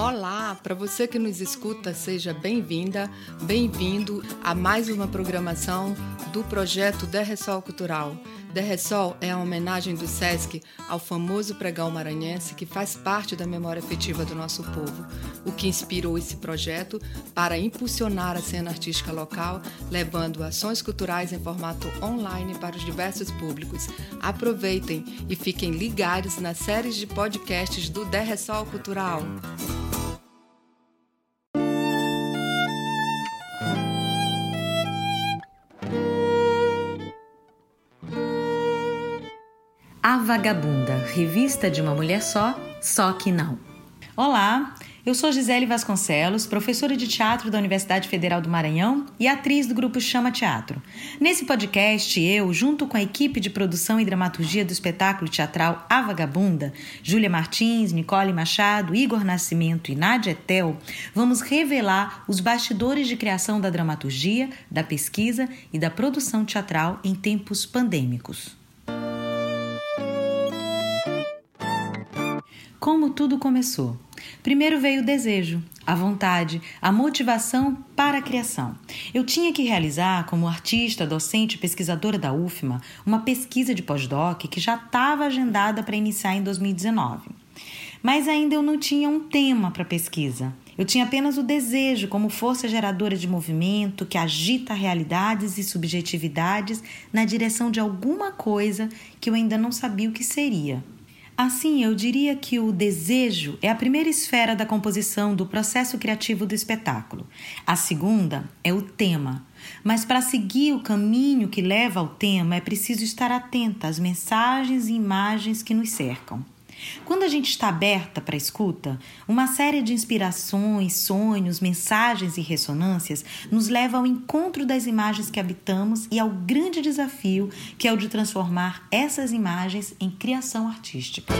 Olá, para você que nos escuta, seja bem-vinda, bem-vindo a mais uma programação do projeto Derressol Cultural. Derressol é a homenagem do SESC ao famoso pregão maranhense que faz parte da memória afetiva do nosso povo, o que inspirou esse projeto para impulsionar a cena artística local, levando ações culturais em formato online para os diversos públicos. Aproveitem e fiquem ligados nas séries de podcasts do Derressol Cultural. A Vagabunda, revista de uma mulher só, só que não. Olá, eu sou Gisele Vasconcelos, professora de teatro da Universidade Federal do Maranhão e atriz do grupo Chama Teatro. Nesse podcast, eu, junto com a equipe de produção e dramaturgia do espetáculo teatral A Vagabunda, Júlia Martins, Nicole Machado, Igor Nascimento e Nádia Etel, vamos revelar os bastidores de criação da dramaturgia, da pesquisa e da produção teatral em tempos pandêmicos. Como tudo começou. Primeiro veio o desejo, a vontade, a motivação para a criação. Eu tinha que realizar, como artista, docente e pesquisadora da UFMA, uma pesquisa de pós-doc que já estava agendada para iniciar em 2019. Mas ainda eu não tinha um tema para pesquisa. Eu tinha apenas o desejo como força geradora de movimento que agita realidades e subjetividades na direção de alguma coisa que eu ainda não sabia o que seria. Assim, eu diria que o desejo é a primeira esfera da composição do processo criativo do espetáculo. A segunda é o tema. Mas para seguir o caminho que leva ao tema, é preciso estar atenta às mensagens e imagens que nos cercam. Quando a gente está aberta para escuta, uma série de inspirações, sonhos, mensagens e ressonâncias nos leva ao encontro das imagens que habitamos e ao grande desafio que é o de transformar essas imagens em criação artística.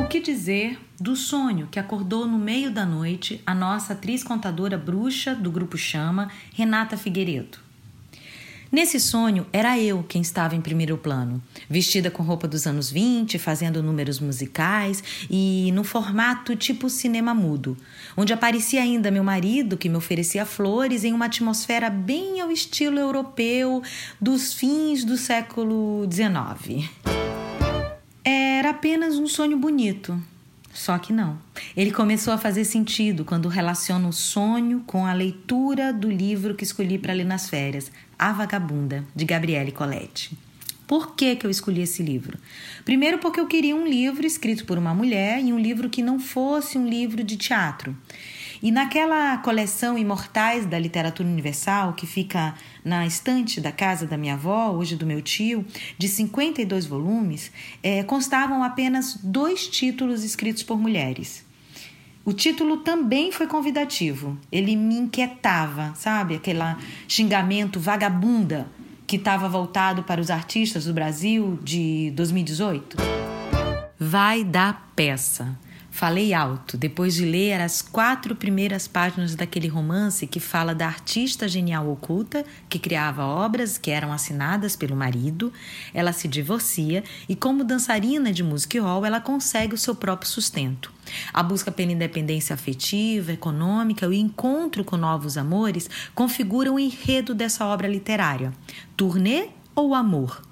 O que dizer do sonho que acordou no meio da noite a nossa atriz contadora bruxa do grupo Chama, Renata Figueiredo? Nesse sonho, era eu quem estava em primeiro plano, vestida com roupa dos anos 20, fazendo números musicais e no formato tipo cinema mudo, onde aparecia ainda meu marido que me oferecia flores em uma atmosfera bem ao estilo europeu dos fins do século XIX. Era apenas um sonho bonito, só que não. Ele começou a fazer sentido quando relaciono o sonho com a leitura do livro que escolhi para ler nas férias, A Vagabunda, de Gabriele Coletti. Por que, que eu escolhi esse livro? Primeiro, porque eu queria um livro escrito por uma mulher e um livro que não fosse um livro de teatro. E naquela coleção Imortais da Literatura Universal, que fica na estante da casa da minha avó, hoje do meu tio, de 52 volumes, é, constavam apenas dois títulos escritos por mulheres. O título também foi convidativo. Ele me inquietava, sabe? Aquele xingamento vagabunda que estava voltado para os artistas do Brasil de 2018. Vai dar peça. Falei alto, depois de ler as quatro primeiras páginas daquele romance que fala da artista genial oculta que criava obras que eram assinadas pelo marido. Ela se divorcia e, como dançarina de music hall, ela consegue o seu próprio sustento. A busca pela independência afetiva, econômica e o encontro com novos amores configuram o enredo dessa obra literária. Turnê ou amor?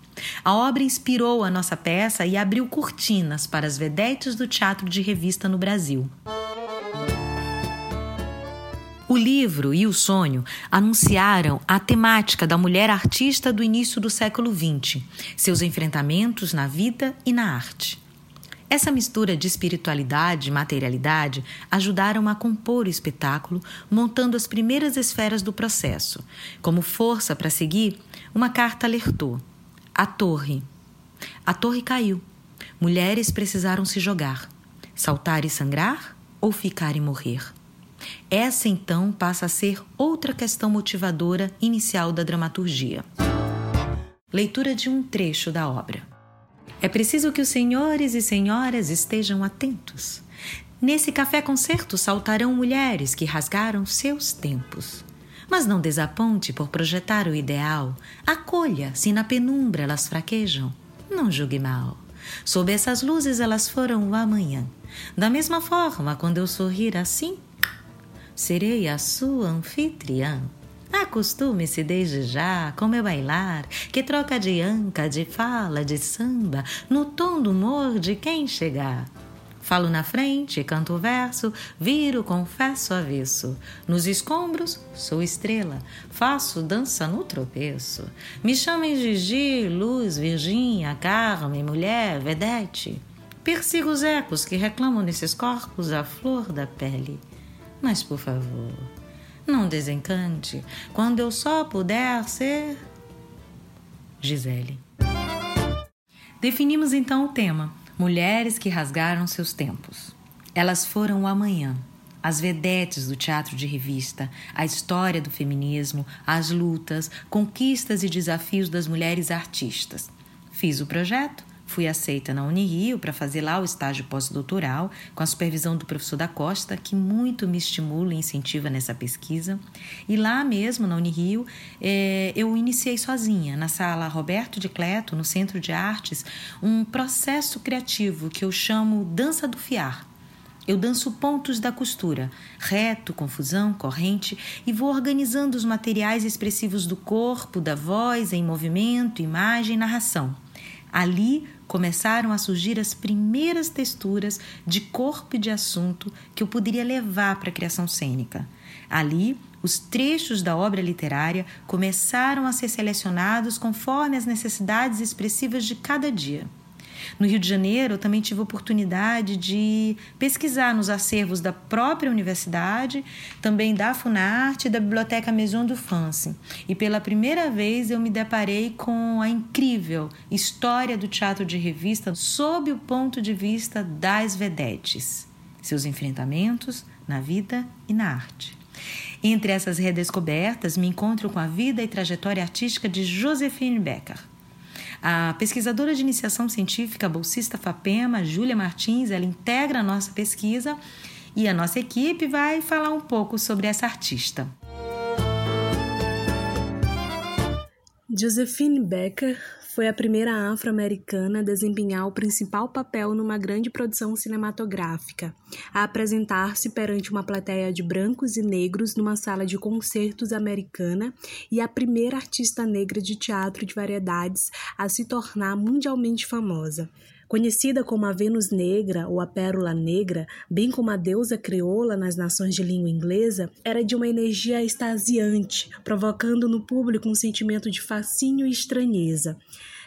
A obra inspirou a nossa peça e abriu cortinas para as vedetes do teatro de revista no Brasil. O livro e o sonho anunciaram a temática da mulher artista do início do século XX, seus enfrentamentos na vida e na arte. Essa mistura de espiritualidade e materialidade ajudaram a compor o espetáculo, montando as primeiras esferas do processo. Como força para seguir, uma carta alertou: a torre. A torre caiu. Mulheres precisaram se jogar, saltar e sangrar ou ficar e morrer. Essa então passa a ser outra questão motivadora inicial da dramaturgia. Leitura de um trecho da obra. É preciso que os senhores e senhoras estejam atentos. Nesse café concerto saltarão mulheres que rasgaram seus tempos. Mas não desaponte por projetar o ideal. Acolha se na penumbra elas fraquejam. Não julgue mal. Sob essas luzes elas foram o amanhã. Da mesma forma, quando eu sorrir assim, serei a sua anfitriã. Acostume-se desde já com meu bailar, que troca de anca, de fala, de samba, no tom do humor de quem chegar. Falo na frente, canto o verso, viro, confesso avesso. Nos escombros, sou estrela, faço dança no tropeço. Me chamem Gigi, Luz, Virgínia, Carmen, Mulher, Vedete. Persigo os ecos que reclamam nesses corpos a flor da pele. Mas, por favor, não desencante quando eu só puder ser. Gisele. Definimos então o tema Mulheres que rasgaram seus tempos. Elas foram o amanhã, as vedetes do teatro de revista, a história do feminismo, as lutas, conquistas e desafios das mulheres artistas. Fiz o projeto, Fui aceita na Unirio para fazer lá o estágio pós-doutoral, com a supervisão do professor da Costa, que muito me estimula e incentiva nessa pesquisa. E lá mesmo, na Unirio, é, eu iniciei sozinha, na sala Roberto de Cleto, no Centro de Artes, um processo criativo que eu chamo Dança do Fiar. Eu danço pontos da costura, reto, confusão, corrente, e vou organizando os materiais expressivos do corpo, da voz, em movimento, imagem narração. Ali começaram a surgir as primeiras texturas de corpo e de assunto que eu poderia levar para a criação cênica. Ali, os trechos da obra literária começaram a ser selecionados conforme as necessidades expressivas de cada dia. No Rio de Janeiro, eu também tive a oportunidade de pesquisar nos acervos da própria universidade, também da Funarte e da Biblioteca Maison du France. E pela primeira vez eu me deparei com a incrível história do teatro de revista sob o ponto de vista das vedetes, seus enfrentamentos na vida e na arte. Entre essas redescobertas, me encontro com a vida e trajetória artística de Josephine Becker a pesquisadora de iniciação científica, bolsista FAPEMA, Júlia Martins, ela integra a nossa pesquisa e a nossa equipe vai falar um pouco sobre essa artista. Josephine Becker foi a primeira afro-americana a desempenhar o principal papel numa grande produção cinematográfica, a apresentar-se perante uma plateia de brancos e negros numa sala de concertos americana e a primeira artista negra de teatro de variedades a se tornar mundialmente famosa. Conhecida como a Vênus Negra ou a Pérola Negra, bem como a deusa crioula nas nações de língua inglesa, era de uma energia extasiante, provocando no público um sentimento de fascínio e estranheza.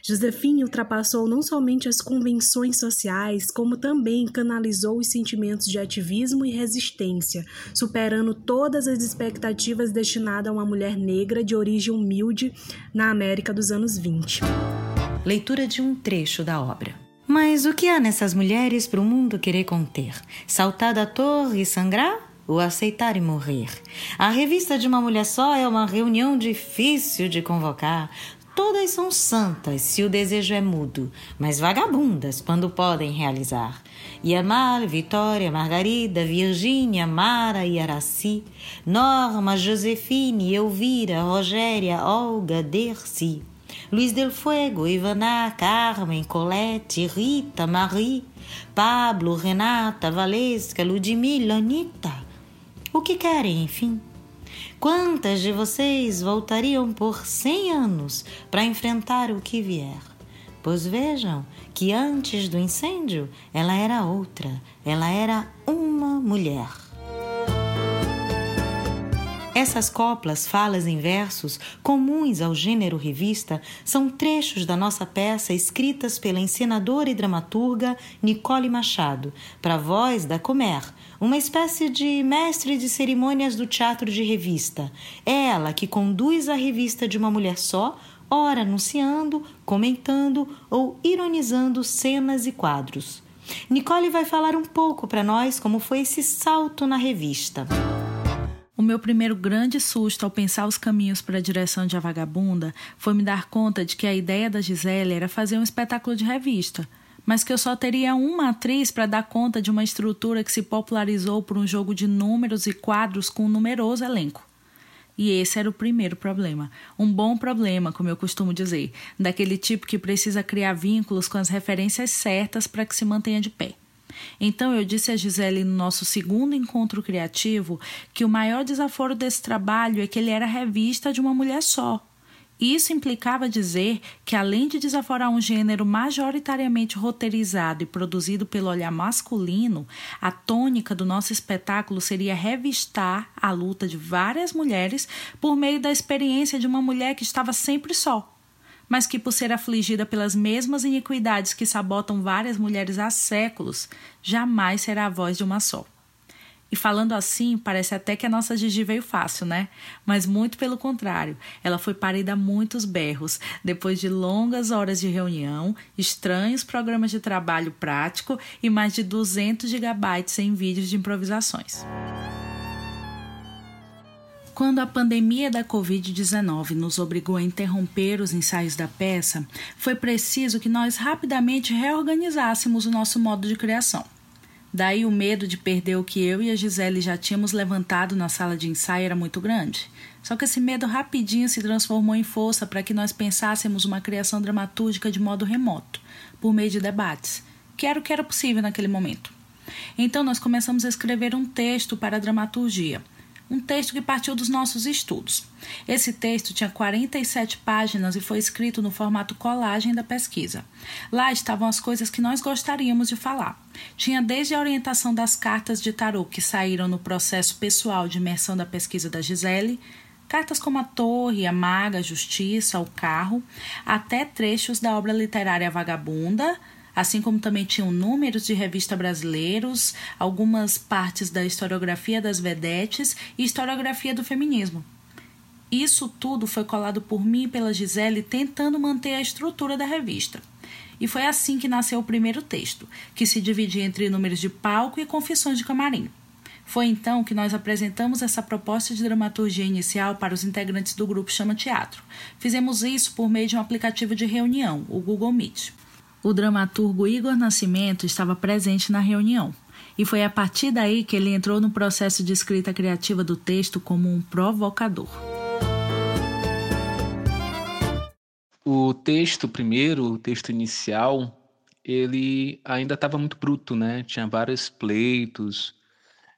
Josefine ultrapassou não somente as convenções sociais, como também canalizou os sentimentos de ativismo e resistência, superando todas as expectativas destinadas a uma mulher negra de origem humilde na América dos anos 20. Leitura de um trecho da obra. Mas o que há nessas mulheres para o mundo querer conter? Saltar da torre e sangrar? Ou aceitar e morrer? A revista de uma mulher só é uma reunião difícil de convocar. Todas são santas se o desejo é mudo, mas vagabundas quando podem realizar. Yamar, Vitória, Margarida, Virgínia, Mara e Araci, Norma, Josefine, Elvira, Rogéria, Olga, Dercy. Luiz del Fuego, Ivana, Carmen, Colette, Rita, Marie, Pablo, Renata, Valesca, Ludmilla, Anitta. O que querem, enfim? Quantas de vocês voltariam por cem anos para enfrentar o que vier? Pois vejam que antes do incêndio ela era outra, ela era uma mulher. Essas coplas, falas em versos, comuns ao gênero revista, são trechos da nossa peça escritas pela encenadora e dramaturga Nicole Machado, para voz da Comer, uma espécie de mestre de cerimônias do teatro de revista. É ela que conduz a revista de uma mulher só, ora anunciando, comentando ou ironizando cenas e quadros. Nicole vai falar um pouco para nós como foi esse salto na revista. O meu primeiro grande susto ao pensar os caminhos para a direção de A Vagabunda foi me dar conta de que a ideia da Gisele era fazer um espetáculo de revista, mas que eu só teria uma atriz para dar conta de uma estrutura que se popularizou por um jogo de números e quadros com um numeroso elenco. E esse era o primeiro problema. Um bom problema, como eu costumo dizer, daquele tipo que precisa criar vínculos com as referências certas para que se mantenha de pé. Então eu disse a Gisele no nosso segundo encontro criativo que o maior desaforo desse trabalho é que ele era revista de uma mulher só. Isso implicava dizer que, além de desaforar um gênero majoritariamente roteirizado e produzido pelo olhar masculino, a tônica do nosso espetáculo seria revistar a luta de várias mulheres por meio da experiência de uma mulher que estava sempre só mas que, por ser afligida pelas mesmas iniquidades que sabotam várias mulheres há séculos, jamais será a voz de uma só. E falando assim, parece até que a nossa Gigi veio fácil, né? Mas muito pelo contrário, ela foi parida a muitos berros, depois de longas horas de reunião, estranhos programas de trabalho prático e mais de 200 gigabytes em vídeos de improvisações. Quando a pandemia da Covid-19 nos obrigou a interromper os ensaios da peça, foi preciso que nós rapidamente reorganizássemos o nosso modo de criação. Daí o medo de perder o que eu e a Gisele já tínhamos levantado na sala de ensaio era muito grande. Só que esse medo rapidinho se transformou em força para que nós pensássemos uma criação dramatúrgica de modo remoto, por meio de debates, que era o que era possível naquele momento. Então nós começamos a escrever um texto para a dramaturgia um texto que partiu dos nossos estudos. Esse texto tinha 47 páginas e foi escrito no formato colagem da pesquisa. Lá estavam as coisas que nós gostaríamos de falar. Tinha desde a orientação das cartas de tarô que saíram no processo pessoal de imersão da pesquisa da Gisele, cartas como a Torre, a Maga, a Justiça, o Carro, até trechos da obra literária Vagabunda, assim como também tinham números de revista brasileiros, algumas partes da historiografia das vedetes e historiografia do feminismo. Isso tudo foi colado por mim e pela Gisele tentando manter a estrutura da revista. E foi assim que nasceu o primeiro texto, que se dividia entre números de palco e confissões de camarim. Foi então que nós apresentamos essa proposta de dramaturgia inicial para os integrantes do grupo Chama Teatro. Fizemos isso por meio de um aplicativo de reunião, o Google Meet o dramaturgo Igor Nascimento estava presente na reunião. E foi a partir daí que ele entrou no processo de escrita criativa do texto como um provocador. O texto primeiro, o texto inicial, ele ainda estava muito bruto, né? Tinha vários pleitos,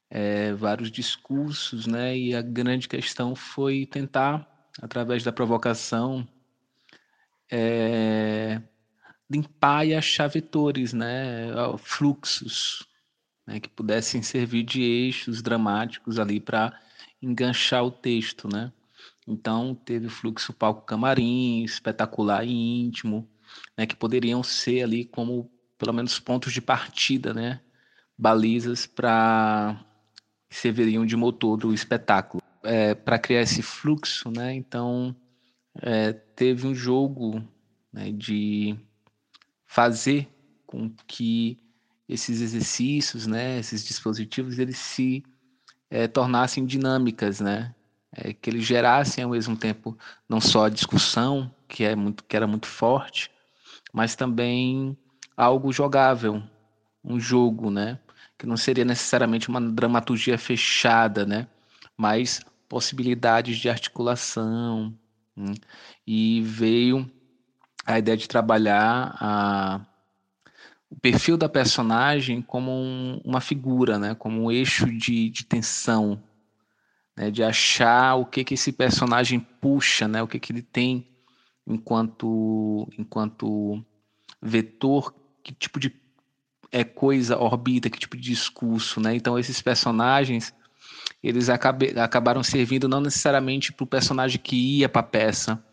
é, vários discursos, né? E a grande questão foi tentar, através da provocação, é, limpar e achar vetores, né, fluxos, né, que pudessem servir de eixos dramáticos ali para enganchar o texto, né? Então teve o fluxo palco camarim, espetacular e íntimo, né, que poderiam ser ali como pelo menos pontos de partida, né, balizas para serviriam de motor do espetáculo. É, para criar esse fluxo, né? Então é, teve um jogo né, de fazer com que esses exercícios, né, esses dispositivos, eles se é, tornassem dinâmicas, né, é, que eles gerassem ao mesmo tempo não só a discussão, que, é muito, que era muito forte, mas também algo jogável, um jogo, né, que não seria necessariamente uma dramaturgia fechada, né, mas possibilidades de articulação, né, e veio a ideia de trabalhar a, o perfil da personagem como um, uma figura, né? como um eixo de, de tensão, né? de achar o que, que esse personagem puxa, né? o que, que ele tem enquanto, enquanto vetor, que tipo de é, coisa orbita, que tipo de discurso. Né? Então, esses personagens eles acabe, acabaram servindo não necessariamente para o personagem que ia para a peça,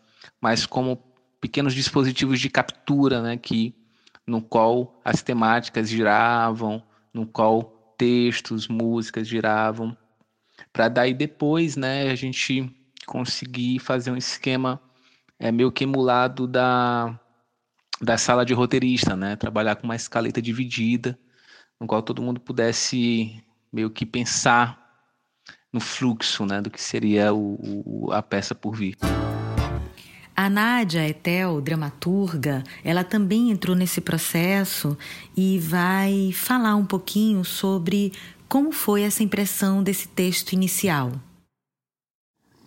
mas como pequenos dispositivos de captura, né, que no qual as temáticas giravam, no qual textos, músicas giravam, para daí depois, né, a gente conseguir fazer um esquema é, meio que emulado da, da sala de roteirista, né, trabalhar com uma escaleta dividida, no qual todo mundo pudesse meio que pensar no fluxo, né, do que seria o, o a peça por vir. A Nádia Etel, dramaturga, ela também entrou nesse processo e vai falar um pouquinho sobre como foi essa impressão desse texto inicial.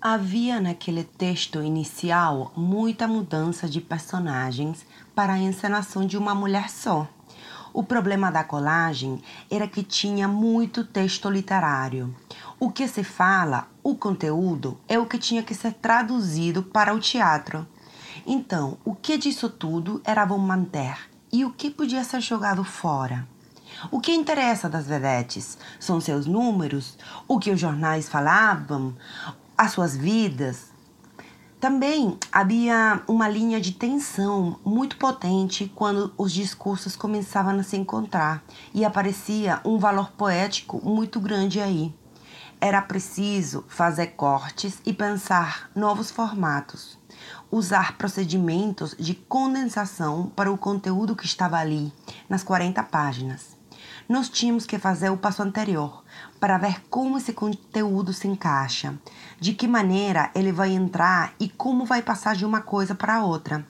Havia naquele texto inicial muita mudança de personagens para a encenação de uma mulher só. O problema da colagem era que tinha muito texto literário. O que se fala, o conteúdo, é o que tinha que ser traduzido para o teatro. Então, o que disso tudo era bom manter e o que podia ser jogado fora? O que interessa das vedetes são seus números, o que os jornais falavam, as suas vidas. Também havia uma linha de tensão muito potente quando os discursos começavam a se encontrar e aparecia um valor poético muito grande aí. Era preciso fazer cortes e pensar novos formatos, usar procedimentos de condensação para o conteúdo que estava ali, nas 40 páginas nós tínhamos que fazer o passo anterior para ver como esse conteúdo se encaixa, de que maneira ele vai entrar e como vai passar de uma coisa para outra.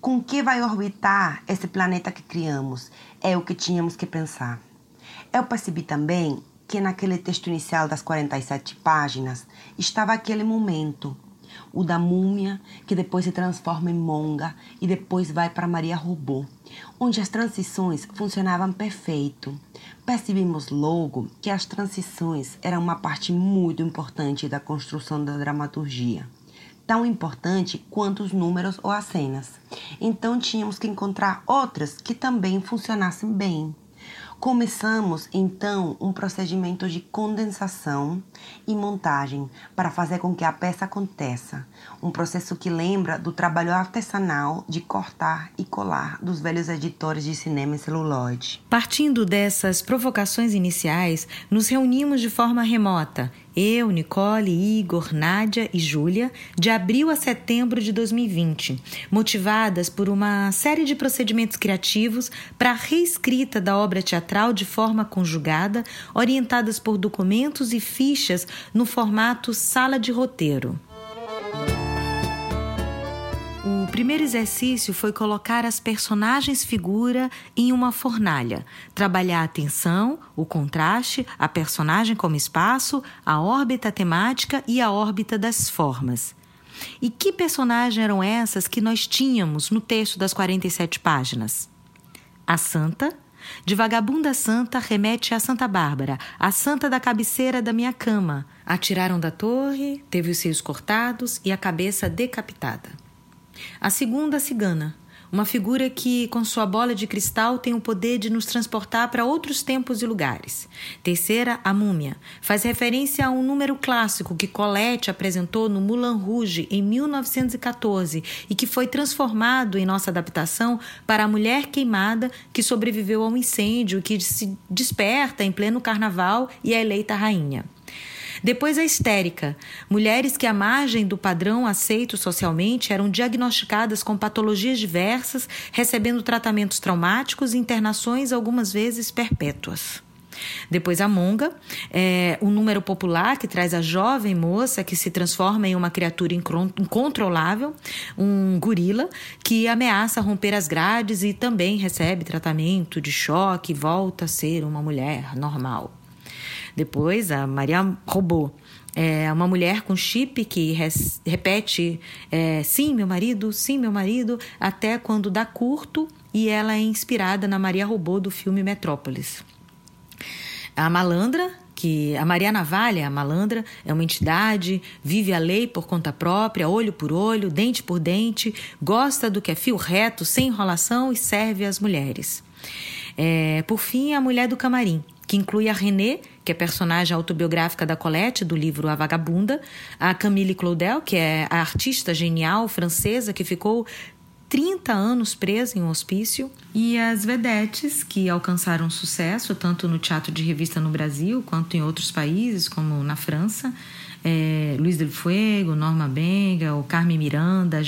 Com que vai orbitar esse planeta que criamos? É o que tínhamos que pensar. Eu percebi também que naquele texto inicial das 47 páginas estava aquele momento o da múmia, que depois se transforma em monga e depois vai para Maria Robô, onde as transições funcionavam perfeito. Percebemos logo que as transições eram uma parte muito importante da construção da dramaturgia tão importante quanto os números ou as cenas. Então tínhamos que encontrar outras que também funcionassem bem. Começamos então um procedimento de condensação e montagem para fazer com que a peça aconteça. Um processo que lembra do trabalho artesanal de cortar e colar dos velhos editores de cinema e celuloide. Partindo dessas provocações iniciais, nos reunimos de forma remota eu, Nicole, Igor, Nádia e Júlia, de abril a setembro de 2020, motivadas por uma série de procedimentos criativos para a reescrita da obra teatral de forma conjugada, orientadas por documentos e fichas no formato sala de roteiro. Primeiro exercício foi colocar as personagens figura em uma fornalha, trabalhar a tensão, o contraste, a personagem como espaço, a órbita temática e a órbita das formas. E que personagens eram essas que nós tínhamos no texto das 47 páginas? A Santa, de Vagabunda Santa remete a Santa Bárbara, a santa da cabeceira da minha cama. Atiraram da torre, teve os seios cortados e a cabeça decapitada. A segunda, a cigana, uma figura que, com sua bola de cristal, tem o poder de nos transportar para outros tempos e lugares. Terceira, a múmia, faz referência a um número clássico que Colette apresentou no Moulin Rouge em 1914 e que foi transformado em nossa adaptação para a mulher queimada que sobreviveu ao incêndio e que se desperta em pleno carnaval e é eleita rainha. Depois a histérica. Mulheres que, à margem do padrão aceito socialmente, eram diagnosticadas com patologias diversas, recebendo tratamentos traumáticos e internações, algumas vezes perpétuas. Depois a monga, é, um número popular que traz a jovem moça que se transforma em uma criatura incontrolável, um gorila que ameaça romper as grades e também recebe tratamento de choque e volta a ser uma mulher normal. Depois, a Maria Robô. É uma mulher com chip que repete é, sim, meu marido, sim, meu marido, até quando dá curto e ela é inspirada na Maria Robô do filme Metrópolis. A malandra, que a Maria Navalha, a malandra, é uma entidade, vive a lei por conta própria, olho por olho, dente por dente, gosta do que é fio reto, sem enrolação e serve às mulheres. É, por fim, a mulher do camarim, que inclui a René, que é personagem autobiográfica da Colette, do livro A Vagabunda, a Camille Claudel, que é a artista genial francesa que ficou 30 anos presa em um hospício, e as vedetes que alcançaram sucesso tanto no teatro de revista no Brasil quanto em outros países, como na França. É, Luiz del Fuego, Norma Benga, o Carmen Miranda,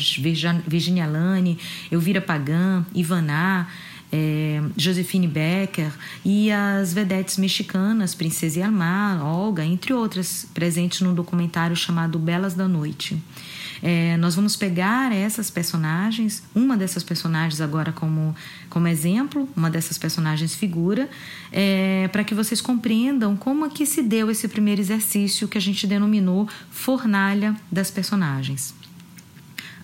Virginia Lane, Elvira Pagan, Ivaná, é, Josefine Becker e as vedetes mexicanas, Princesa Yamar, Olga, entre outras, presentes num documentário chamado Belas da Noite. É, nós vamos pegar essas personagens, uma dessas personagens agora como, como exemplo, uma dessas personagens figura, é, para que vocês compreendam como é que se deu esse primeiro exercício que a gente denominou fornalha das personagens.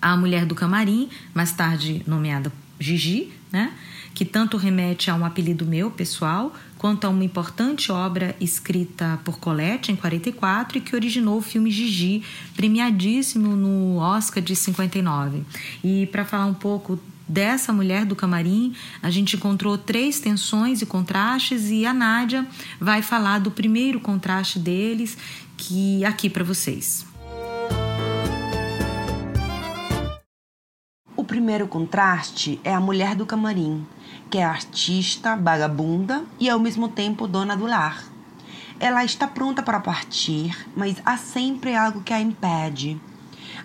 A mulher do camarim, mais tarde nomeada Gigi, né? Que tanto remete a um apelido meu pessoal, quanto a uma importante obra escrita por Colette em 44 e que originou o filme Gigi, premiadíssimo no Oscar de 59. E para falar um pouco dessa mulher do camarim, a gente encontrou três tensões e contrastes e a Nádia vai falar do primeiro contraste deles, que aqui para vocês. O primeiro contraste é a mulher do camarim, que é artista, vagabunda e ao mesmo tempo dona do lar. Ela está pronta para partir, mas há sempre algo que a impede.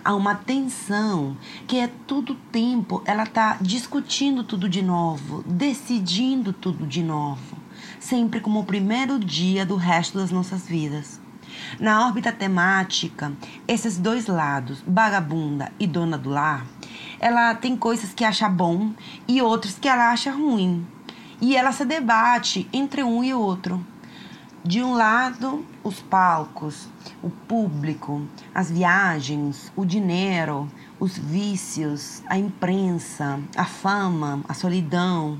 Há uma tensão que é todo tempo ela está discutindo tudo de novo, decidindo tudo de novo, sempre como o primeiro dia do resto das nossas vidas. Na órbita temática, esses dois lados, vagabunda e dona do lar, ela tem coisas que acha bom e outras que ela acha ruim. E ela se debate entre um e outro. De um lado, os palcos, o público, as viagens, o dinheiro, os vícios, a imprensa, a fama, a solidão.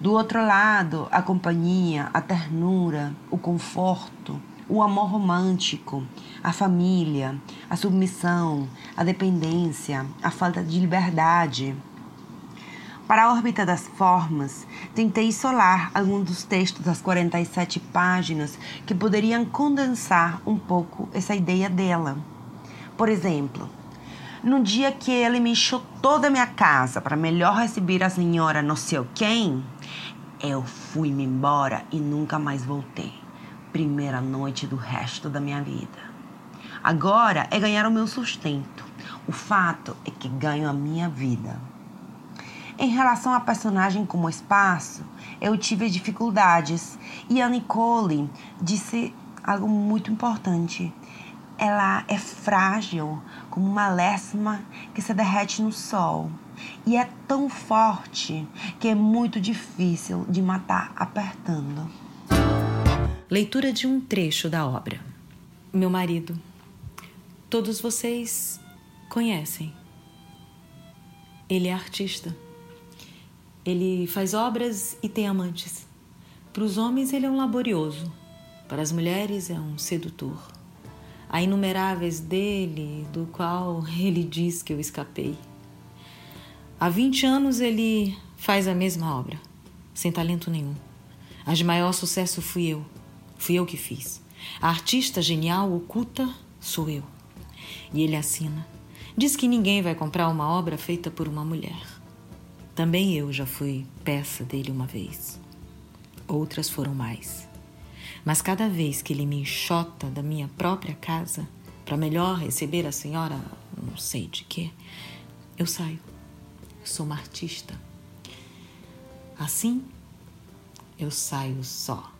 Do outro lado, a companhia, a ternura, o conforto, o amor romântico, a família, a submissão, a dependência, a falta de liberdade. Para a órbita das formas, tentei isolar alguns dos textos das 47 páginas que poderiam condensar um pouco essa ideia dela. Por exemplo, no dia que ele me encheu toda a minha casa para melhor receber a senhora não sei quem, eu fui-me embora e nunca mais voltei primeira noite do resto da minha vida. Agora é ganhar o meu sustento. O fato é que ganho a minha vida. Em relação à personagem como espaço, eu tive dificuldades e a Nicole disse algo muito importante. Ela é frágil como uma lesma que se derrete no sol e é tão forte que é muito difícil de matar apertando. Leitura de um trecho da obra. Meu marido, todos vocês conhecem. Ele é artista. Ele faz obras e tem amantes. Para os homens, ele é um laborioso. Para as mulheres, é um sedutor. Há inumeráveis dele, do qual ele diz que eu escapei. Há 20 anos ele faz a mesma obra, sem talento nenhum. A de maior sucesso fui eu. Fui eu que fiz. A artista genial oculta sou eu. E ele assina. Diz que ninguém vai comprar uma obra feita por uma mulher. Também eu já fui peça dele uma vez. Outras foram mais. Mas cada vez que ele me enxota da minha própria casa para melhor receber a senhora, não sei de quê, eu saio. Sou uma artista. Assim, eu saio só.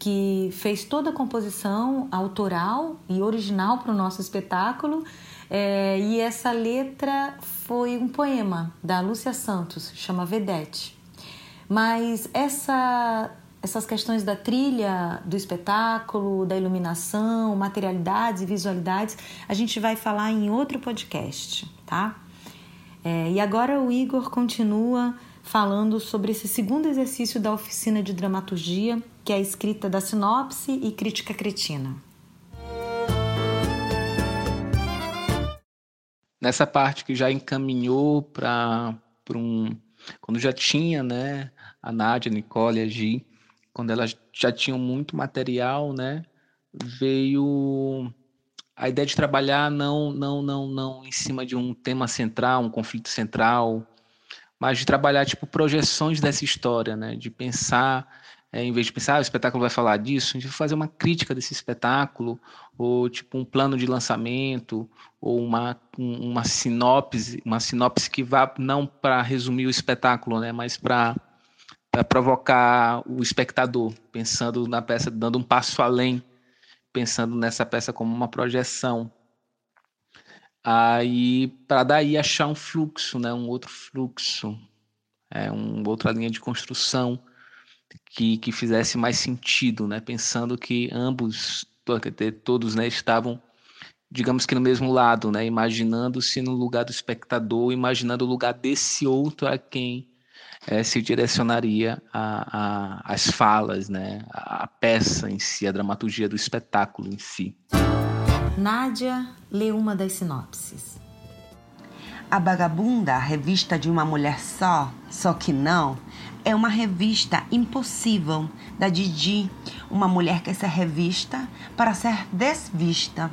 que fez toda a composição autoral e original para o nosso espetáculo. É, e essa letra foi um poema da Lúcia Santos, chama Vedete. Mas essa essas questões da trilha do espetáculo, da iluminação, materialidades e visualidades, a gente vai falar em outro podcast, tá? É, e agora o Igor continua falando sobre esse segundo exercício da oficina de dramaturgia, que é a escrita da sinopse e crítica cretina. Nessa parte que já encaminhou para um. Quando já tinha né, a Nádia, a Nicole, a Gi, quando elas já tinham muito material, né, veio a ideia de trabalhar não, não, não, não em cima de um tema central, um conflito central, mas de trabalhar tipo projeções dessa história, né, de pensar é, em vez de pensar, ah, o espetáculo vai falar disso, a gente vai fazer uma crítica desse espetáculo, ou tipo um plano de lançamento, ou uma, uma sinopse, uma sinopse que vá não para resumir o espetáculo, né, mas para provocar o espectador, pensando na peça, dando um passo além, pensando nessa peça como uma projeção. Aí, para daí achar um fluxo, né, um outro fluxo, é, uma outra linha de construção que, que fizesse mais sentido, né? Pensando que ambos, todos, né, estavam, digamos que no mesmo lado, né? Imaginando-se no lugar do espectador, imaginando o lugar desse outro a quem é, se direcionaria a, a, as falas, né? A, a peça em si, a dramaturgia do espetáculo em si. Nádia lê uma das sinopses. A Vagabunda, revista de uma mulher só, só que não, é uma revista impossível da Didi, uma mulher que ser revista para ser desvista,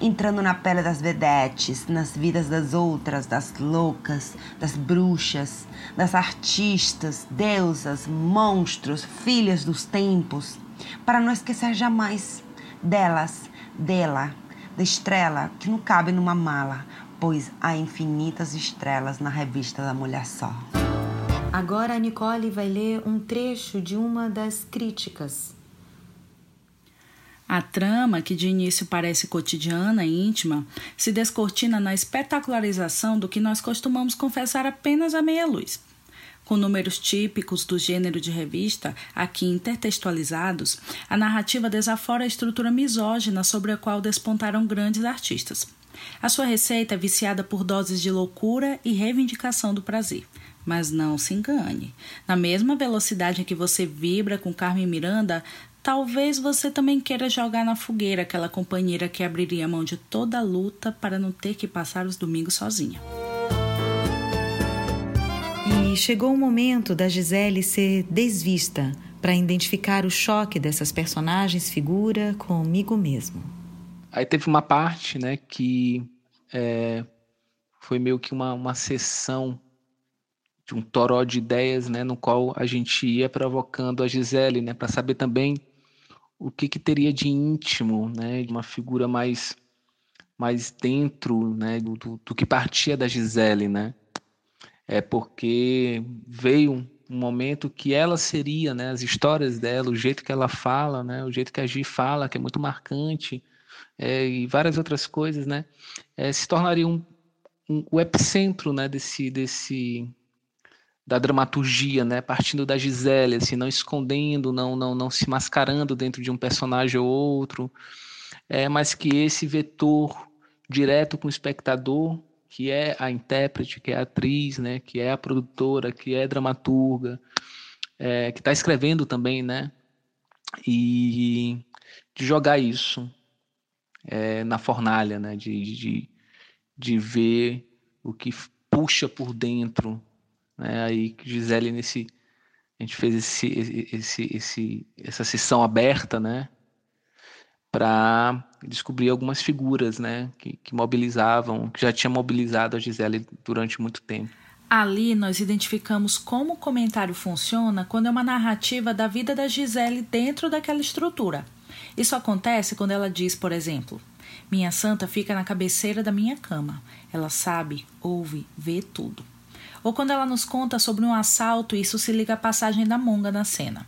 entrando na pele das vedetes, nas vidas das outras, das loucas, das bruxas, das artistas, deusas, monstros, filhas dos tempos, para não esquecer jamais delas, dela, da estrela que não cabe numa mala, pois há infinitas estrelas na revista da mulher só. Agora a Nicole vai ler um trecho de uma das críticas. A trama, que de início parece cotidiana e íntima, se descortina na espetacularização do que nós costumamos confessar apenas à meia luz. Com números típicos do gênero de revista, aqui intertextualizados, a narrativa desafora a estrutura misógina sobre a qual despontaram grandes artistas. A sua receita é viciada por doses de loucura e reivindicação do prazer. Mas não se engane. Na mesma velocidade em que você vibra com Carmen Miranda, talvez você também queira jogar na fogueira aquela companheira que abriria mão de toda a luta para não ter que passar os domingos sozinha. E chegou o momento da Gisele ser desvista para identificar o choque dessas personagens figura comigo mesmo. Aí teve uma parte, né, que é, foi meio que uma, uma sessão de um toró de ideias, né, no qual a gente ia provocando a Gisele, né, para saber também o que, que teria de íntimo, né, de uma figura mais mais dentro, né, do, do, que partia da Gisele, né, é porque veio um momento que ela seria, né, as histórias dela, o jeito que ela fala, né, o jeito que a Gi fala, que é muito marcante, é, e várias outras coisas, né, é, se tornaria um, um, o epicentro, né, desse desse da dramaturgia, né, partindo da Gisele, assim, não escondendo, não, não, não se mascarando dentro de um personagem ou outro, é, mas que esse vetor direto com o espectador, que é a intérprete, que é a atriz, né, que é a produtora, que é dramaturga, é, que está escrevendo também, né, e de jogar isso é, na fornalha, né, de, de, de ver o que puxa por dentro né? Aí Gisele nesse a gente fez esse, esse, esse, essa sessão aberta, né, para descobrir algumas figuras, né, que, que mobilizavam, que já tinha mobilizado a Gisele durante muito tempo. Ali nós identificamos como o comentário funciona quando é uma narrativa da vida da Gisele dentro daquela estrutura. Isso acontece quando ela diz, por exemplo, minha santa fica na cabeceira da minha cama. Ela sabe, ouve, vê tudo ou quando ela nos conta sobre um assalto e isso se liga à passagem da monga na cena.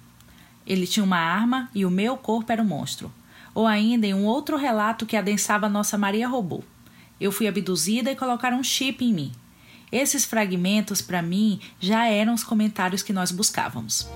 Ele tinha uma arma e o meu corpo era o um monstro. Ou ainda em um outro relato que adensava nossa Maria Robô. Eu fui abduzida e colocaram um chip em mim. Esses fragmentos, para mim, já eram os comentários que nós buscávamos.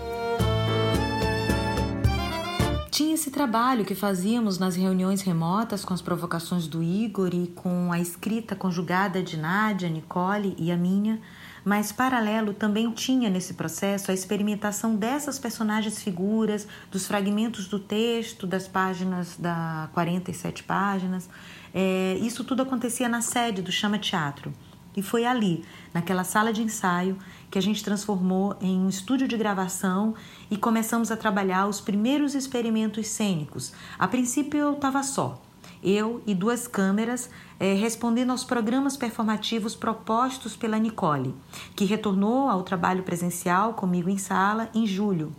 Tinha esse trabalho que fazíamos nas reuniões remotas com as provocações do Igor e com a escrita conjugada de Nádia, Nicole e a minha mas paralelo também tinha nesse processo a experimentação dessas personagens figuras, dos fragmentos do texto, das páginas, da 47 páginas. É, isso tudo acontecia na sede do Chama Teatro. E foi ali, naquela sala de ensaio, que a gente transformou em um estúdio de gravação e começamos a trabalhar os primeiros experimentos cênicos. A princípio eu estava só, eu e duas câmeras é, respondendo aos programas performativos propostos pela Nicole, que retornou ao trabalho presencial comigo em sala em julho.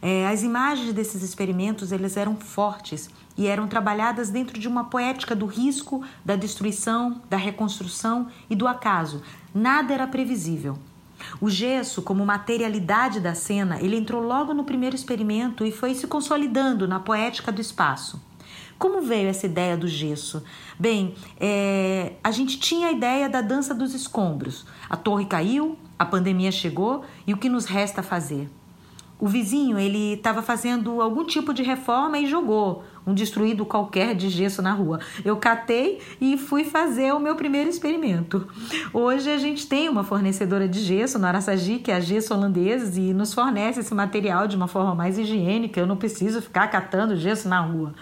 É, as imagens desses experimentos eles eram fortes e eram trabalhadas dentro de uma poética do risco, da destruição, da reconstrução e do acaso. Nada era previsível. O gesso, como materialidade da cena, ele entrou logo no primeiro experimento e foi se consolidando na poética do espaço. Como veio essa ideia do gesso? Bem, é, a gente tinha a ideia da dança dos escombros. A torre caiu, a pandemia chegou e o que nos resta fazer? O vizinho ele estava fazendo algum tipo de reforma e jogou um destruído qualquer de gesso na rua. Eu catei e fui fazer o meu primeiro experimento. Hoje a gente tem uma fornecedora de gesso na Araçagi, que é a Gesso Holandesa, e nos fornece esse material de uma forma mais higiênica. Eu não preciso ficar catando gesso na rua.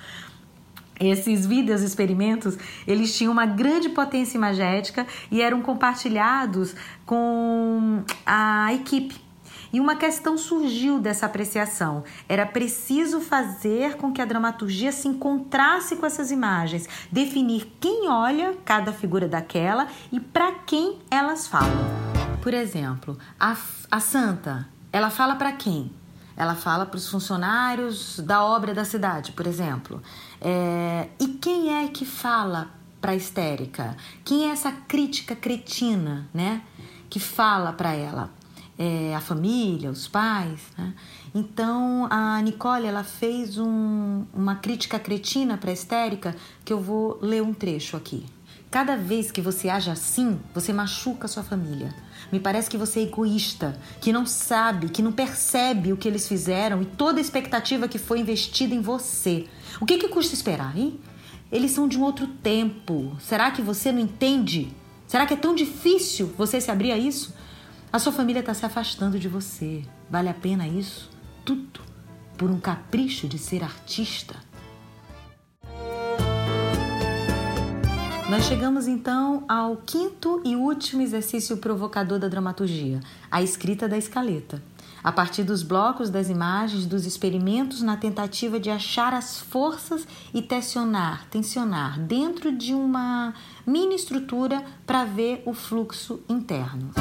Esses vídeos experimentos, eles tinham uma grande potência imagética e eram compartilhados com a equipe. E uma questão surgiu dessa apreciação. Era preciso fazer com que a dramaturgia se encontrasse com essas imagens, definir quem olha cada figura daquela e para quem elas falam. Por exemplo, a, a santa, ela fala para quem? Ela fala para os funcionários da obra da cidade, por exemplo. É, e quem é que fala para a histérica? Quem é essa crítica cretina, né? Que fala para ela? É, a família, os pais, né? Então a Nicole ela fez um, uma crítica cretina para a histérica que eu vou ler um trecho aqui. Cada vez que você age assim, você machuca a sua família. Me parece que você é egoísta, que não sabe, que não percebe o que eles fizeram e toda a expectativa que foi investida em você. O que, que custa esperar, hein? Eles são de um outro tempo. Será que você não entende? Será que é tão difícil você se abrir a isso? A sua família está se afastando de você. Vale a pena isso? Tudo por um capricho de ser artista? Nós chegamos então ao quinto e último exercício provocador da dramaturgia, a escrita da escaleta. A partir dos blocos das imagens, dos experimentos na tentativa de achar as forças e tensionar, tensionar dentro de uma mini estrutura para ver o fluxo interno.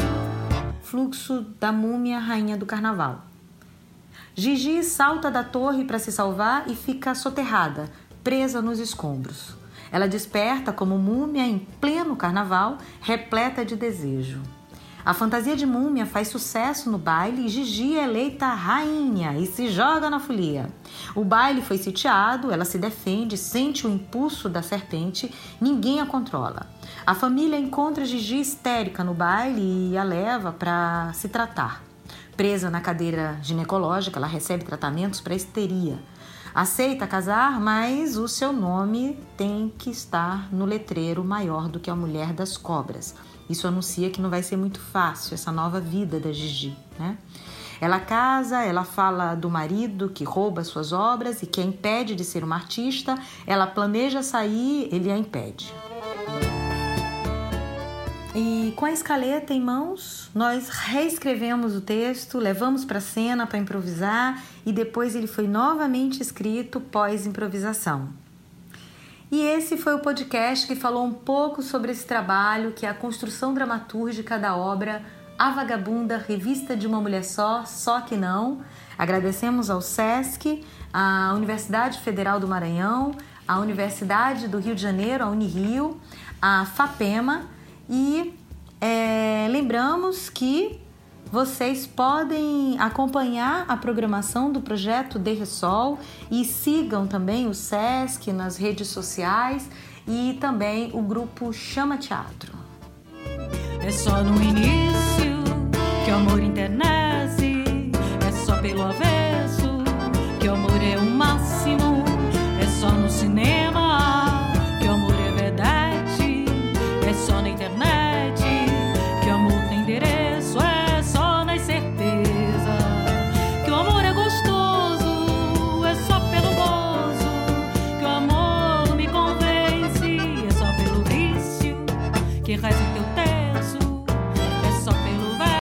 Fluxo da múmia rainha do carnaval. Gigi salta da torre para se salvar e fica soterrada, presa nos escombros. Ela desperta como múmia em pleno carnaval, repleta de desejo. A fantasia de múmia faz sucesso no baile e Gigi é eleita rainha e se joga na folia. O baile foi sitiado, ela se defende, sente o impulso da serpente, ninguém a controla. A família encontra Gigi histérica no baile e a leva para se tratar. Presa na cadeira ginecológica, ela recebe tratamentos para histeria aceita casar, mas o seu nome tem que estar no letreiro maior do que a mulher das cobras. Isso anuncia que não vai ser muito fácil essa nova vida da Gigi, né? Ela casa, ela fala do marido que rouba suas obras e que a impede de ser uma artista, ela planeja sair, ele a impede. E com a escaleta em mãos, nós reescrevemos o texto, levamos para a cena para improvisar e depois ele foi novamente escrito pós-improvisação. E esse foi o podcast que falou um pouco sobre esse trabalho, que é a construção dramatúrgica da obra A Vagabunda, Revista de uma Mulher Só, Só Que Não. Agradecemos ao SESC, à Universidade Federal do Maranhão, à Universidade do Rio de Janeiro, a Unirio, à FAPEMA e é, lembramos que vocês podem acompanhar a programação do projeto De Ressol e sigam também o SESC nas redes sociais e também o grupo Chama Teatro. É só no início que o amor internece, é só pelo avesso que o amor é o máximo